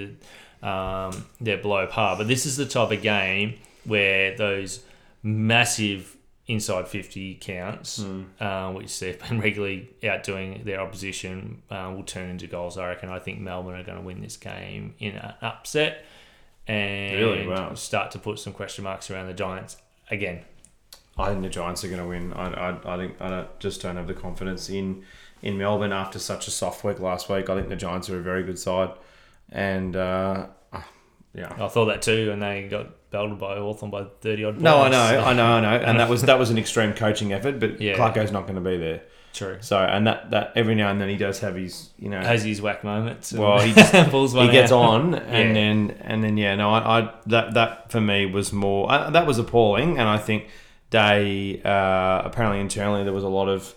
that um, they're below par. But this is the type of game where those massive inside 50 counts, Hmm. uh, which they've been regularly outdoing their opposition, uh, will turn into goals. I reckon. I think Melbourne are going to win this game in an upset and Really? Wow. start to put some question marks around the Giants again. I think the Giants are going to win. I, I, I think I don't, just don't have the confidence in in Melbourne after such a soft week last week. I think the Giants are a very good side, and uh, yeah. I thought that too, and they got belted by Hawthorn by 30 odd points. No, I know, I know, I know, and that was that was an extreme coaching effort. But Yeah. Clarko's not going to be there. True. So, and that that every now and then he does have his, you know, Has his whack moments. Well, he just- pulls one he gets out. on, and Yeah. then and then yeah, no, I, I that that for me was more uh, that was appalling, and I think they uh, apparently internally there was a lot of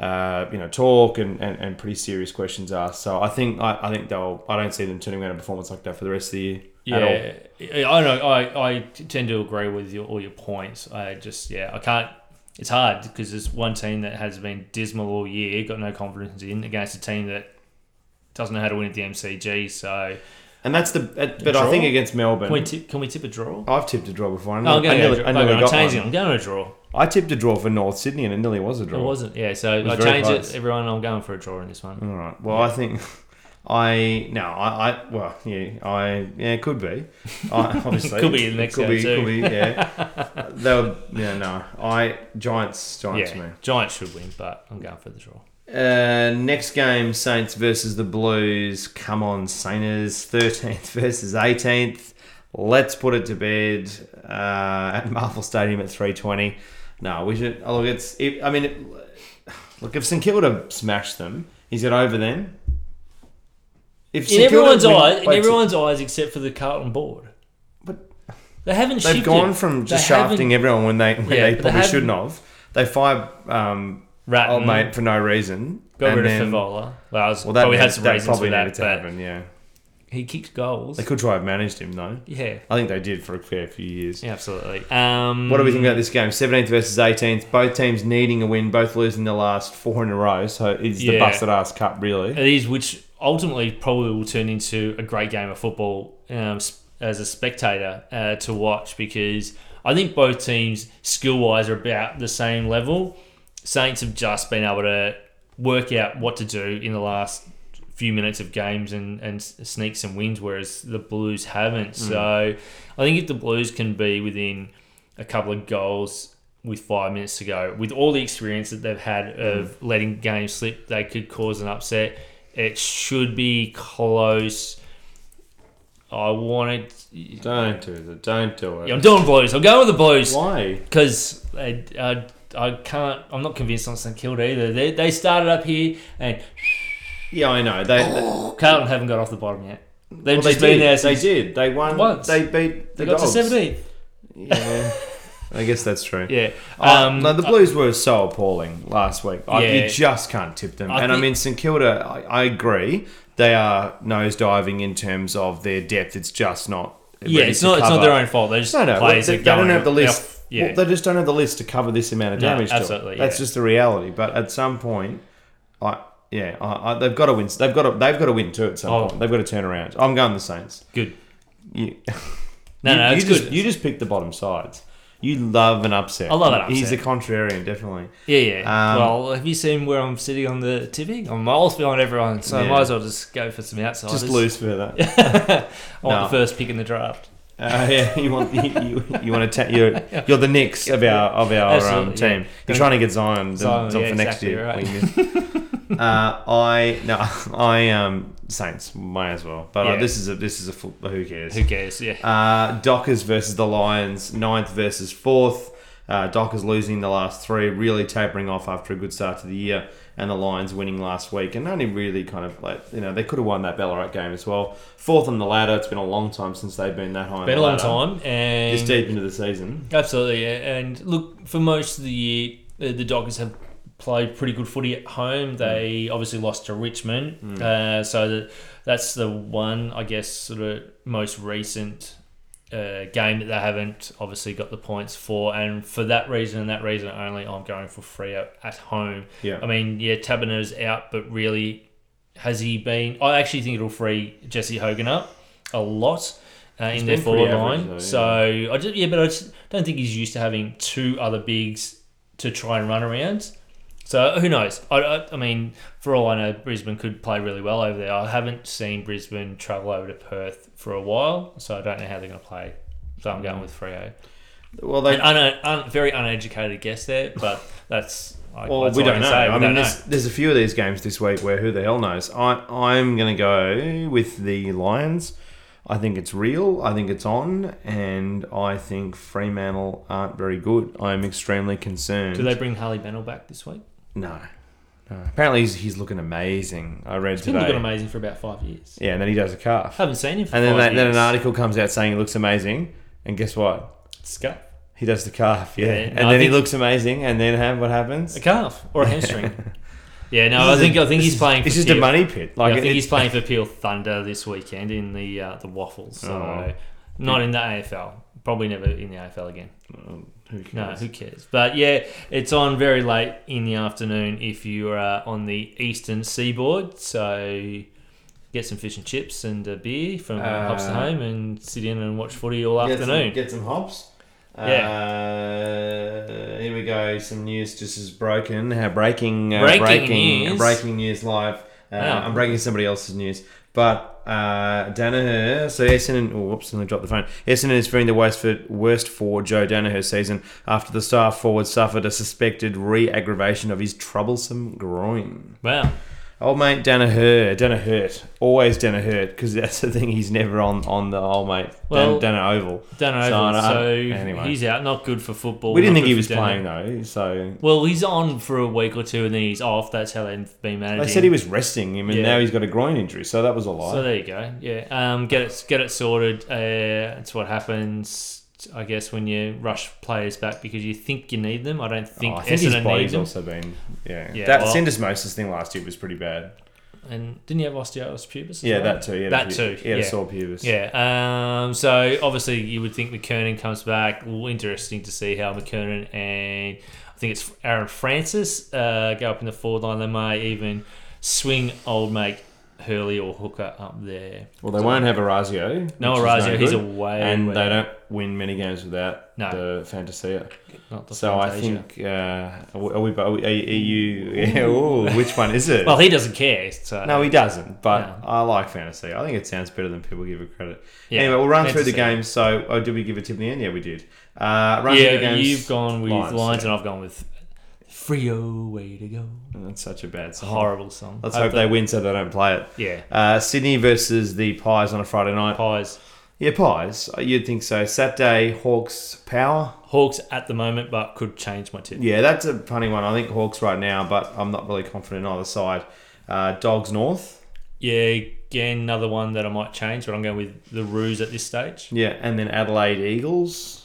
uh, you know talk and, and, and pretty serious questions asked. So I think I, I think they'll I don't see them turning around a performance like that for the rest of the year. Yeah, I know. I, I tend to agree with your, all your points. I just yeah, I can't. It's hard because there's one team that has been dismal all year, got no confidence in, against a team that doesn't know how to win at the MCG. So and that's the but I think against Melbourne. can we tip, can we tip a draw? I've tipped a draw before. I I'm going to I go. nearly I'm changing. I'm going to draw. I tipped a draw for North Sydney and it nearly was a draw. It wasn't. Yeah, so was I changed close. it. Everyone, I'm going for a draw in this one. All right. Well, I think I no, I, I well, yeah, I yeah, it could be. I, obviously, Could be in the next could game be, too. Could be, yeah. They'll, yeah, no. I Giants, Giants, Yeah, man. Giants should win, but I'm going for the draw. Uh, next game, Saints versus the Blues. Come on, Saints. Thirteenth versus eighteenth. Let's put it to bed uh, at Marvel Stadium at three twenty. No, we should. Oh, look, it's. It, I mean, it, look, if St Kilda smashed them, is it over then? If In everyone's win- eyes, in everyone's eyes, except for the Carlton board. But They haven't. They've shifted. gone from just They shafting everyone when they when Yeah, they but they probably shouldn't have. They fired um, Ratten, old mate for no reason. got and rid then- of Fevola. Well, Well, that, probably had some that reasons probably for that, to happen. Yeah, he kicked goals. they could try have managed him though. yeah, I think they did for a fair few years. yeah, absolutely. Um, What do we think about this game? 17th versus 18th. Both teams needing a win, both losing the last four in a row. So it's the Yeah. busted ass cup, really. It is, which ultimately probably will turn into a great game of football um, as a spectator uh, to watch because I think both teams skill wise are about the same level. Saints have just been able to work out what to do in the last few minutes of games and, and sneak some wins, whereas the Blues haven't. Hmm. So I think if the Blues can be within a couple of goals with five minutes to go, with all the experience that they've had hmm. of letting games slip, they could cause an upset. It should be close. I wanted. Don't do it. Don't do it. Yeah, I'm doing Blues. I'm going with the Blues Why? because I, I, I can't. I'm not convinced on St Kilda either. They, they started up here and Yeah, I know. They, they, Carlton haven't got off the bottom yet. They've well, they just been did. there They since did. They won. Once. They beat the they got Dogs. to 17th. Yeah. I guess that's true. Yeah. Um, Um, no, the Blues were so appalling last week. I, Yeah. You just can't tip them. I and I mean, St Kilda, I, I agree. They are nosediving in terms of their depth. It's just not. yeah, it's to not. It's not their own fault. They're just No, no. players they, that they go don't have the list. off- Yeah. Well, they just don't have the list to cover this amount of No, damage. to it. absolutely, That's just the reality. But at some point, I yeah, I, I, they've got to win. They've got to. They've got to win too. At some Oh. point, they've got to turn around. I'm going the Saints. good. You, No, you, no, you it's just, good. You just pick the bottom sides. You love an upset. I love an upset. He's a contrarian, definitely. Yeah, yeah. Um, well, have you seen where I'm sitting on the tipping? I'm miles behind everyone, so I might as well just go for some outsiders. Just lose further. I want No. the first pick in the draft. Uh, yeah, you want you, you, you want to ta- you're you're the Knicks of our of our um, team. yeah. You're trying to get Zion, Zion, for yeah, next exactly year. right. Uh, I no, I um Saints may as well, but uh, Yeah. this is a this is a who cares? Who cares? Yeah. Uh, Dockers versus the Lions, ninth versus fourth. Uh, Dockers losing the last three, really tapering off after a good start to the year, and the Lions winning last week, and only really kind of like you know they could have won that Ballarat game as well. Fourth on the ladder. It's been a long time since they've been that high. on Been a the long ladder. time, and This deep into the season. Absolutely, yeah. and look for most of the year, uh, the Dockers have played pretty good footy at home. They obviously lost to Richmond, uh, so that that's the one I guess sort of most recent uh, game that they haven't obviously got the points for, and for that reason and that reason only, I'm going for Freo at home. Yeah. I mean, yeah, Taberner's out, but really, has he been? I actually think it'll free Jesse Hogan up a lot uh, in their forward line. though, So I just yeah, but I just don't think he's used to having two other bigs to try and run around. So who knows? I, I, I mean, for all I know, Brisbane could play really well over there. I haven't seen Brisbane travel over to Perth for a while, so I don't know how they're going to play. So I'm going mm. with Freo. Well, they. Un, un, very uneducated guess there, but that's. I, Well, that's we don't know. say. We I mean, there's, there's a few of these games this week where who the hell knows. I I'm gonna go with the Lions. I think it's real. I think it's on, and I think Fremantle aren't very good. I'm extremely concerned. Do they bring Harley Bennell back this week? No. no. Apparently, he's, he's looking amazing. I read He's been today. looking amazing for about five years. Yeah, and then he does a calf. I Haven't seen him for And then, five that, then years. an article comes out saying he looks amazing, and guess what? Scuff. He does the calf, yeah. Yeah, and no, I then he think- looks amazing, and then what happens? A calf or a hamstring. yeah, no, I think I think he's is- playing. For It's just a Peel. money pit. Yeah, Like I think it- he's playing for Peel Thunder this weekend in the uh, the Waffles. So Oh. not in the AFL. Probably never in the AFL again. Who cares? No, who cares? But yeah, it's on very late in the afternoon if you are on the eastern seaboard. So get some fish and chips and a beer from Uh, Hops to Home and sit in and watch footy all Get some- afternoon. Get some hops. Yeah. Uh, here we go. Some news just as broken. Uh, breaking, uh, Breaking breaking, news. breaking news live. Uh, Wow. I'm breaking somebody else's news, but uh, Daniher. So Essendon. Oh, whoops! Let me drop the phone. Essendon is fearing the worst for worst for Joe Daniher season after the star forward suffered a suspected re-aggravation of his troublesome groin. Wow. Old mate Daniher, Daniher, always Daniher, because that's the thing. He's never on on the old mate Well, Dan, Dana Oval. Don't know. So, So, anyway. he's out. Not good for football. We didn't think he was playing though, so Well, he's on for a week or two and then he's off. That's how they've been managing. they said he was resting him, and Yeah. now he's got a groin injury. So that was a lie. So there you go. Yeah. Um. Get it. Get it sorted. Uh. It's what happens. I guess when you rush players back because you think you need them. I don't think, Oh, I think his Essendon need body's also been yeah. Yeah, that well- syndesmosis thing last year was pretty bad. And didn't you have osteoarthritis pubis? Yeah, well? that too. Yeah, That too, had yeah. sore pubis. Yeah. Um. So obviously you would think McKernan comes back. Well, interesting to see how McKernan and I think it's Aaron Francis uh, go up in the forward line. They may even swing old mate Hurley or Hooker up there. Well, they won't have Orazio. No Orazio, he's good, away. and way- they don't win many games without No. the Fantasia. Not the So I think uh, are we? Are, we, are you? Yeah, ooh, which one is it? Well, he doesn't care. So no, he doesn't. But No. I like fantasy. I think it sounds better than people give it credit. Yeah, anyway, we'll run through the games. So, oh, did we give a tip in the end? Yeah, we did. Uh, run through the yeah, games. you've gone with Lions, Lions, yeah. and I've gone with Freo. Way to go! That's such a bad song. horrible song. Let's hope they win so they don't play it. Yeah, Uh, Sydney versus the Pies on a Friday night. Pies. Yeah, Pies. You'd think so. Saturday, Hawks Power. Hawks at the moment, but could change my tip. Yeah, that's a funny one. I think Hawks right now, but I'm not really confident in either side. Uh, Dogs North. Yeah, again, another one that I might change, but I'm going with the Roos at this stage. Yeah, and then Adelaide Eagles.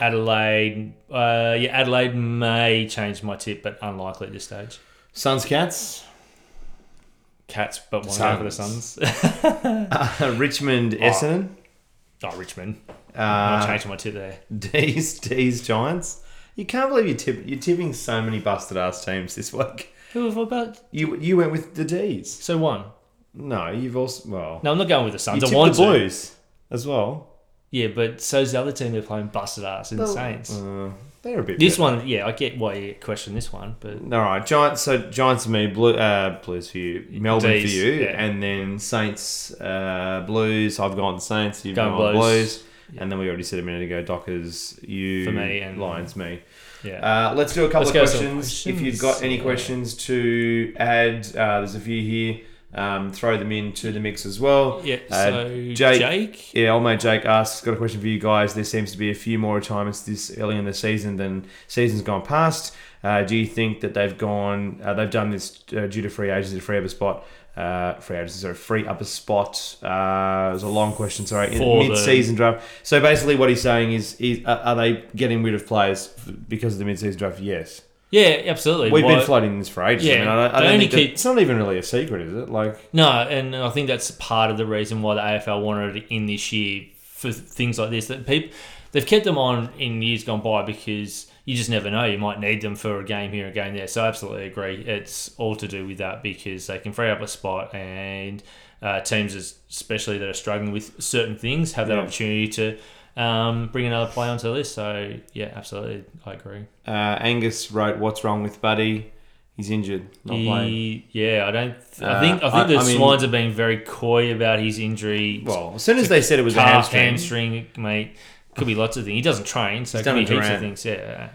Adelaide, uh, yeah, Adelaide may change my tip, but unlikely at this stage. Suns Cats. Cats, but one go for the Suns. Uh, Richmond Essendon. oh, Richmond. I'm Uh, changing my tip there. D's D's Giants. You can't believe you tip, you're tipping so many busted ass teams this week. Who have I about? You you went with the D's. So one. No, you've also well. No, I'm not going with the Suns. you I tipped want the to. Blues as well. Yeah, but so's the other team they're playing busted ass in the Saints. Uh, they're a bit. this better. one, yeah, I get why you question this one, but All right, Giants. So Giants for me, Blue, uh, Blues for you, Melbourne D's, for you, yeah. and then Saints, uh, Blues. I've gone Saints. You've Going gone Blues. Blues. and then we already said a minute ago, Dockers, you For me and- Lions, me. yeah. Uh, let's do a couple Let's of go some questions. If you've questions. got any Yeah. questions to add, uh, there's a few here. Um, throw them into the mix as well. yeah, uh, so Jake- Jake, Yeah, old mate Jake asks, got a question for you guys. There seems to be a few more retirements this early in the season than seasons gone past. Uh, do you think that they've gone, uh, they've done this uh, due to free agency, free upper spot, uh, free agency, sorry, free upper spot? Uh, it was a long question, sorry, in For mid-season draft. So basically, what he's saying is, is uh, are they getting rid of players because of the mid-season draft? Yes, yeah, absolutely. we've been floating this for ages. I Yeah, mean, I, don't- I they don't only think that- keep- it's not even really a secret, is it? Like, No, and I think that's part of the reason why the AFL wanted it in this year for things like this. That people they've kept them on in years gone by because you just never know. You might need them for a game here, a game there. So I absolutely agree. It's all to do with that because they can free up a spot and uh, teams, especially that are struggling with certain things, have that opportunity to. Um, bring another player onto the list. So yeah, absolutely, I agree. Uh, Angus wrote, "What's wrong with Buddy? He's injured, not playing." He, yeah, I don't. I Uh, think I think the I mean- Swans have been very coy about his injury. Well, as soon as they said it was a hamstring, hamstring, mate. Could be lots of things. He doesn't train, so it could be heaps of things. Yeah.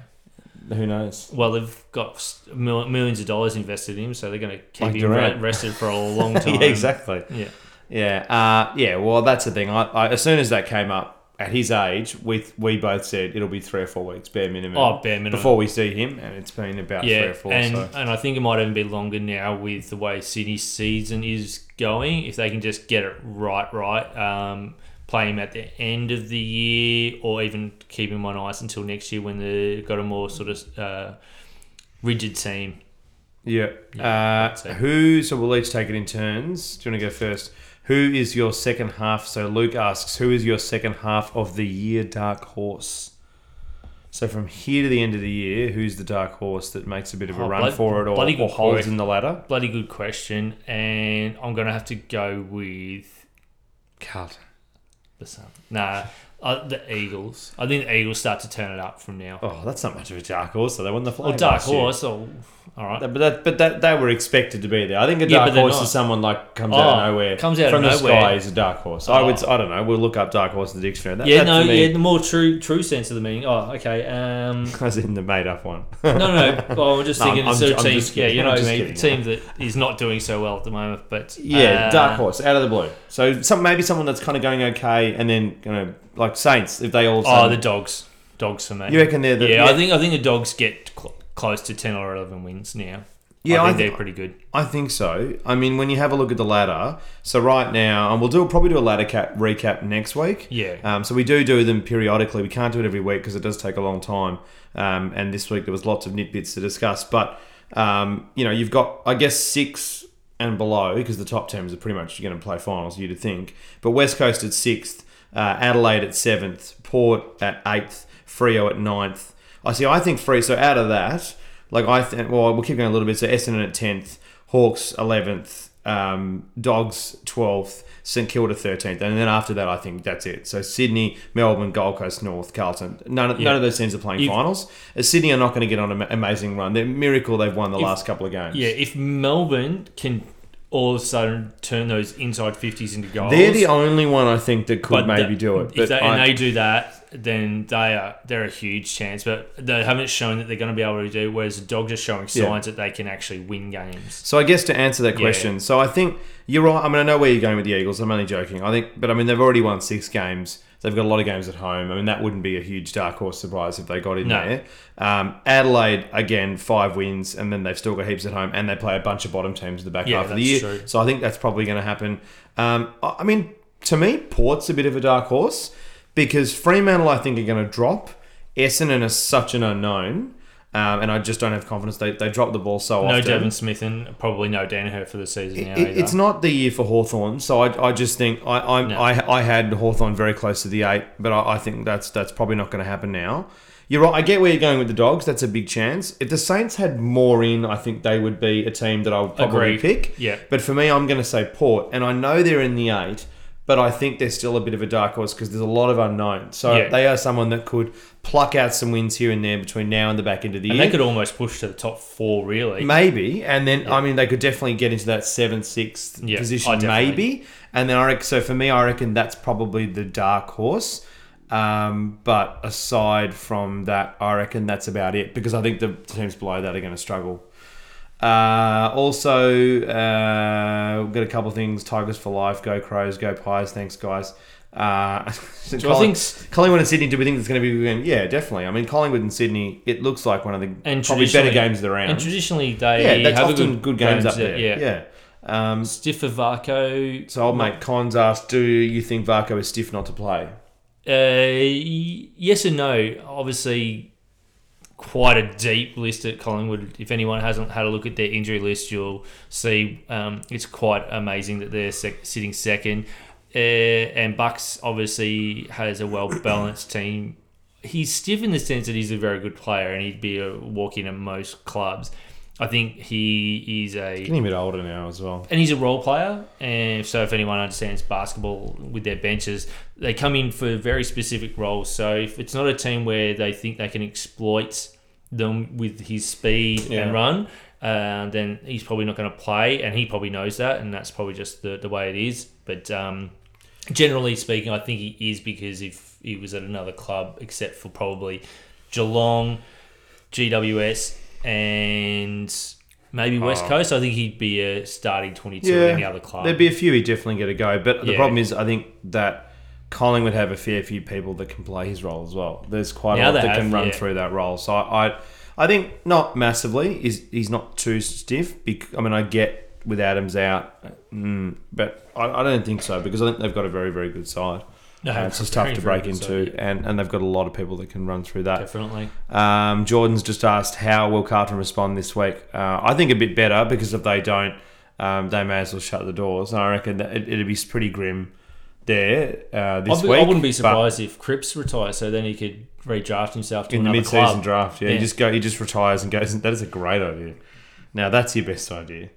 who knows? Well, they've got mil- millions of dollars invested in him, so they're going to keep Like him Durant. rested for a long time. yeah, exactly. Yeah. Yeah, uh, yeah. Well, that's the thing. I, I, as soon as that came up at his age, we we both said it'll be three or four weeks bare minimum. Oh, bare minimum. before we see him, and it's been about three or four. and so. and I think it might even be longer now with the way Sydney's season is going. If they can just get it right, right, um, play him at the end of the year, or even keep him on ice until next year when they've got a more sort of uh, rigid team. Yeah. Yeah, uh, who? So we'll each take it in turns. Do you want to go first? Who is your second half? So Luke asks, who is your second half of the year dark horse? So from here to the end of the year, who's the dark horse that makes a bit of a Oh, run for it or, bloody or good holds point. in the ladder? Bloody good question, and I'm going to have to go with Carlton. the Sun. Nah, uh, the Eagles. I think the Eagles start to turn it up from now. Oh, that's not much of a dark horse. So they won the flag. Or dark horse. Oh, all right. But that, but that, they were expected to be there. I think a Yeah, dark horse not. is someone like comes Oh, out of nowhere, comes out of from the nowhere. sky is a dark horse. I would, Oh. I don't know. We'll look up dark horse in the dictionary. That, yeah, no, me, yeah, the more true true sense of the meaning. Oh, okay. Um, as in the made up one. no, no. Well, I'm just No, thinking I'm- a I'm team. yeah, you know. The team that is not doing so well at the moment, but Yeah, uh, dark horse out of the blue. So some maybe someone that's kind of going okay, and then gonna like Saints if they all. Oh, the dogs, dogs for me. you reckon they're the yeah, I think I think the dogs get cl- close to ten or eleven wins now. Yeah, I I think they're pretty good. I think so. I mean, when you have a look at the ladder, so right now, and we'll do probably do a ladder cap recap next week. Yeah. Um, so we do do them periodically. We can't do it every week because it does take a long time. Um, and this week there was lots of nitbits to discuss. But um, you know, you've got I guess six and below because the top teams are pretty much going to play finals. You'd think. But West Coast at sixth, uh, Adelaide at seventh, Port at eighth, Freo at ninth. I see. I think Free. So out of that, like I think, well, we'll keep going a little bit. So Essendon at tenth, Hawks eleventh, um, Dogs twelfth, St Kilda thirteenth, and then after that, I think that's it. So Sydney, Melbourne, Gold Coast, North, Carlton. None, of Yeah. none of those teams are playing If- finals. Uh, Sydney are not going to get on an amazing run. They're a miracle they've won the If- last couple of games. Yeah, if Melbourne can all of a sudden turn those inside fifties into goals, They're the only one I think that could but maybe that- do it. If But they, I- and they do that, then they are they're a huge chance. But they haven't shown that they're going to be able to do. Whereas the Dogs are showing Yeah. signs that they can actually win games. So I guess to answer that Yeah. question, so I think you're right. I mean, I know where you're going with the Eagles. I'm only joking. I think, but I mean, they've already won six games. They've got a lot of games at home. I mean, that wouldn't be a huge dark horse surprise if they got in No. there. Um, Adelaide again, five wins, and then they've still got heaps at home, and they play a bunch of bottom teams in the back Yeah, half of the year. true. So I think that's probably going to happen. Um, I I mean, to me, Port's a bit of a dark horse because Fremantle, I think, are going to drop. Essendon is such an unknown. Um, and I just don't have confidence. They, they drop the ball so No often. Devon Smith and probably no Daniher for the season now. It- it's not the year for Hawthorn, so I, I just think I I, No. I I had Hawthorn very close to the eight, but I, I think that's that's probably not going to happen now. You're right. I get where you're going with the dogs. That's a big chance. If the Saints had more in, I think they would be a team that I would probably Agreed. pick. Yeah. But for me, I'm going to say Port, and I know they're in the eight, but I think they're still a bit of a dark horse because there's a lot of unknowns. So Yeah. they are someone that could pluck out some wins here and there between now and the back end of the and year. they could almost push to the top four, really. Maybe, and then I mean they could definitely get into that seventh, sixth Yeah, position, maybe. And then I reckon, so for me, I reckon that's probably the dark horse. Um, but aside from that, I reckon that's about it because I think the teams below that are going to struggle. Uh, also, uh, we've got a couple of things: Tigers for life, go Crows, go Pies. Thanks, guys. Uh, Colling- think Collingwood and Sydney, do we think it's going to be a game? Yeah, definitely. I mean, Collingwood and Sydney, it looks like one of the and probably better games of the round. And traditionally, they Yeah, that's have a often good, good, games up there, there. Yeah. Yeah. Um, Stiff for Varcoe. so old mate Cons asked, "Do you think Varcoe is stiff not to play?" Uh, yes and no. Obviously, quite a deep list at Collingwood. If anyone hasn't had a look at their injury list, you'll see um, it's quite amazing that they're sec- sitting second. Uh, and Bucks obviously has a well balanced team. He's stiff in the sense that he's a very good player and he'd be a walk in at most clubs. I think he is a Getting a bit older now as well. and he's a role player. And so, if anyone understands basketball with their benches, they come in for very specific roles. So, if it's not a team where they think they can exploit them with his speed Yeah. and run, uh, then he's probably not going to play, and he probably knows that, and that's probably just the, the way it is. But um, generally speaking, I think he is because if he was at another club, except for probably Geelong, GWS, and maybe West Oh. Coast, I think he'd be a starting 22 Yeah, at any other club. There'd be a few he'd definitely get a go, but the Yeah. problem is, I think that Colin would have a fair few people that can play his role as well. There's quite Now a lot they that can run yeah. through that role. So I, I, I think not massively. Is he's not too stiff? I mean, I get with Adams out, mm, but I, I don't think so because I think they've got a very very good side. No, Uh, it's just tough to break into, side, and, and they've got a lot of people that can run through that. Definitely. Um, Jordan's just asked how will Carlton respond this week. Uh, I think a bit better because if they don't, um, they may as well shut the doors. And I reckon that it, it'd be pretty grim there uh, this be, week. I wouldn't be surprised if Cripps retires, so then he could redraft himself to in the mid-season club. draft. Yeah, Yeah. he just go. He just retires and goes. That is a great idea. Now that's your best idea.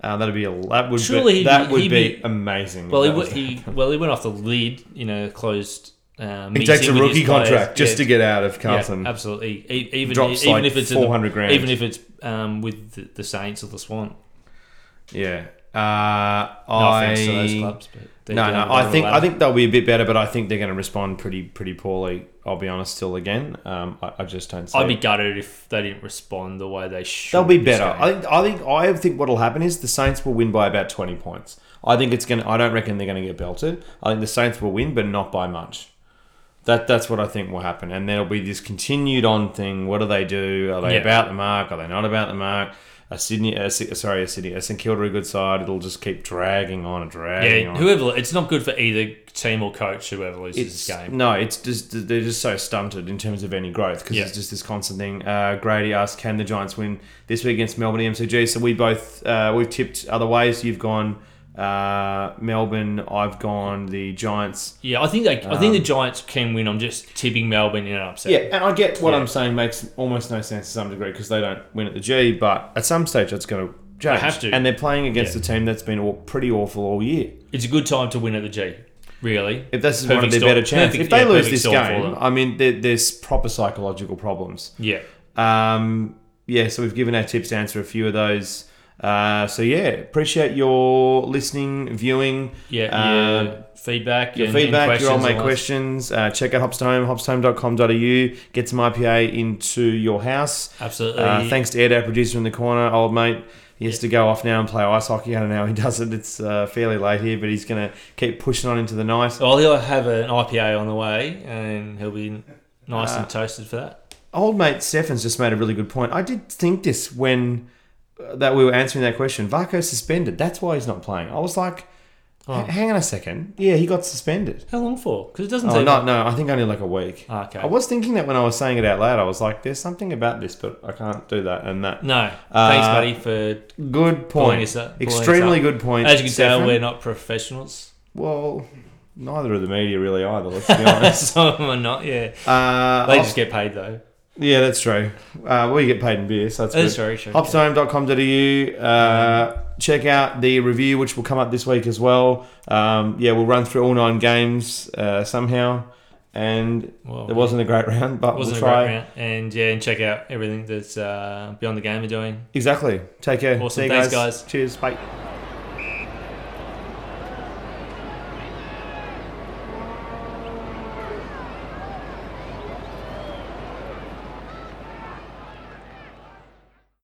Uh, that'd be a that would Surely be, that would be, be- amazing. Well, he, that was w- to he well he went off the lead in a closed. Uh, He takes a rookie players. contract just Yeah, to get out of yeah, Carlton. absolutely. E- even Drops even like if it's 400 grand. even if it's um, with the, the Saints or the Swan. yeah. Uh, No I offense to those clubs, but they're no, no. I think I think they'll be a bit better, but I think they're going to respond pretty pretty poorly. I'll be honest. Still, again, um, I, I just don't. see I'd be it. gutted if they didn't respond the way they should. They'll be better. I think. I think. I think what'll happen is the Saints will win by about twenty points. I think it's going. to I don't reckon they're going to get belted. I think the Saints will win, but not by much. That that's what I think will happen, and there'll be this continued on thing. What do they do? Are they Yeah. about the mark? Are they not about the mark? A Sydney, a, sorry, a Sydney, a St Kilda, a good side. It'll just keep dragging on and dragging yeah, on. whoever it's not good for either team or coach. Whoever loses It's this game. no, it's just they're just so stunted in terms of any growth because Yeah. it's just this constant thing. Uh, Grady asked, "Can the Giants win this week against Melbourne MCG?" So we both uh, we've tipped other ways. You've gone uh, Melbourne. I've gone the Giants. Yeah, I think they, I think the Giants can win. I'm just tipping Melbourne in an upset. Um, Yeah, and I get what Yeah. I'm saying makes almost no sense to some degree because they don't win at the G, but at some stage that's going to change. have to. and they're playing against Yeah. a team that's been all, pretty awful all year. It's a good time to win at the G. Really, If this is one of their storm- better chances, perfect- if they yeah, lose this game. I mean, there, there's proper psychological problems. yeah. Um, yeah, so we've given our tips to answer a few of those. Uh, so yeah, appreciate your listening, viewing, Yeah, uh, yeah. feedback, your and, feedback, and your all questions my and all that. questions. Uh, check out Hopstohome, hopstohome.com.au. Get some IPA into your house. Absolutely. Uh, thanks to Ed, our producer in the corner, old mate. He has to go off now and play ice hockey. I don't know how he does it. It's uh, fairly late here, but he's going to keep pushing on into the night. Well, he'll have an IPA on the way, and he'll be nice and toasted for that. old mate Stefan's just made a really good point. I did think this when that we were answering that question. Varcoe suspended. That's why he's not playing. I was like, Oh. Hang on a second. Yeah, he got suspended. How long for? Because it doesn't Oh, say. no, no, I think only like a week. Ah, okay. I was thinking that when I was saying it out loud. I was like, there's something about this, but I can't do that and that. No. Uh, Thanks, buddy, for. Good point. us up- Extremely good point. As you can tell, we're not professionals. Well, neither of the media really either, let's be honest. Some of them are not, yeah. Uh, They I'll- just get paid, though. Yeah, that's true. Uh, we get paid in beer, so that's That's good. very true. Hopstohome.com.au. Uh, check out the review, which will come up this week as well. Um, yeah, we'll run through all nine games uh, somehow. And Well, it wasn't a great round, but it wasn't we'll a try. great round. And yeah, and check out everything that's uh, Beyond the Game are doing. Exactly. Take care. Awesome. See you Thanks, guys. guys. Cheers. Bye.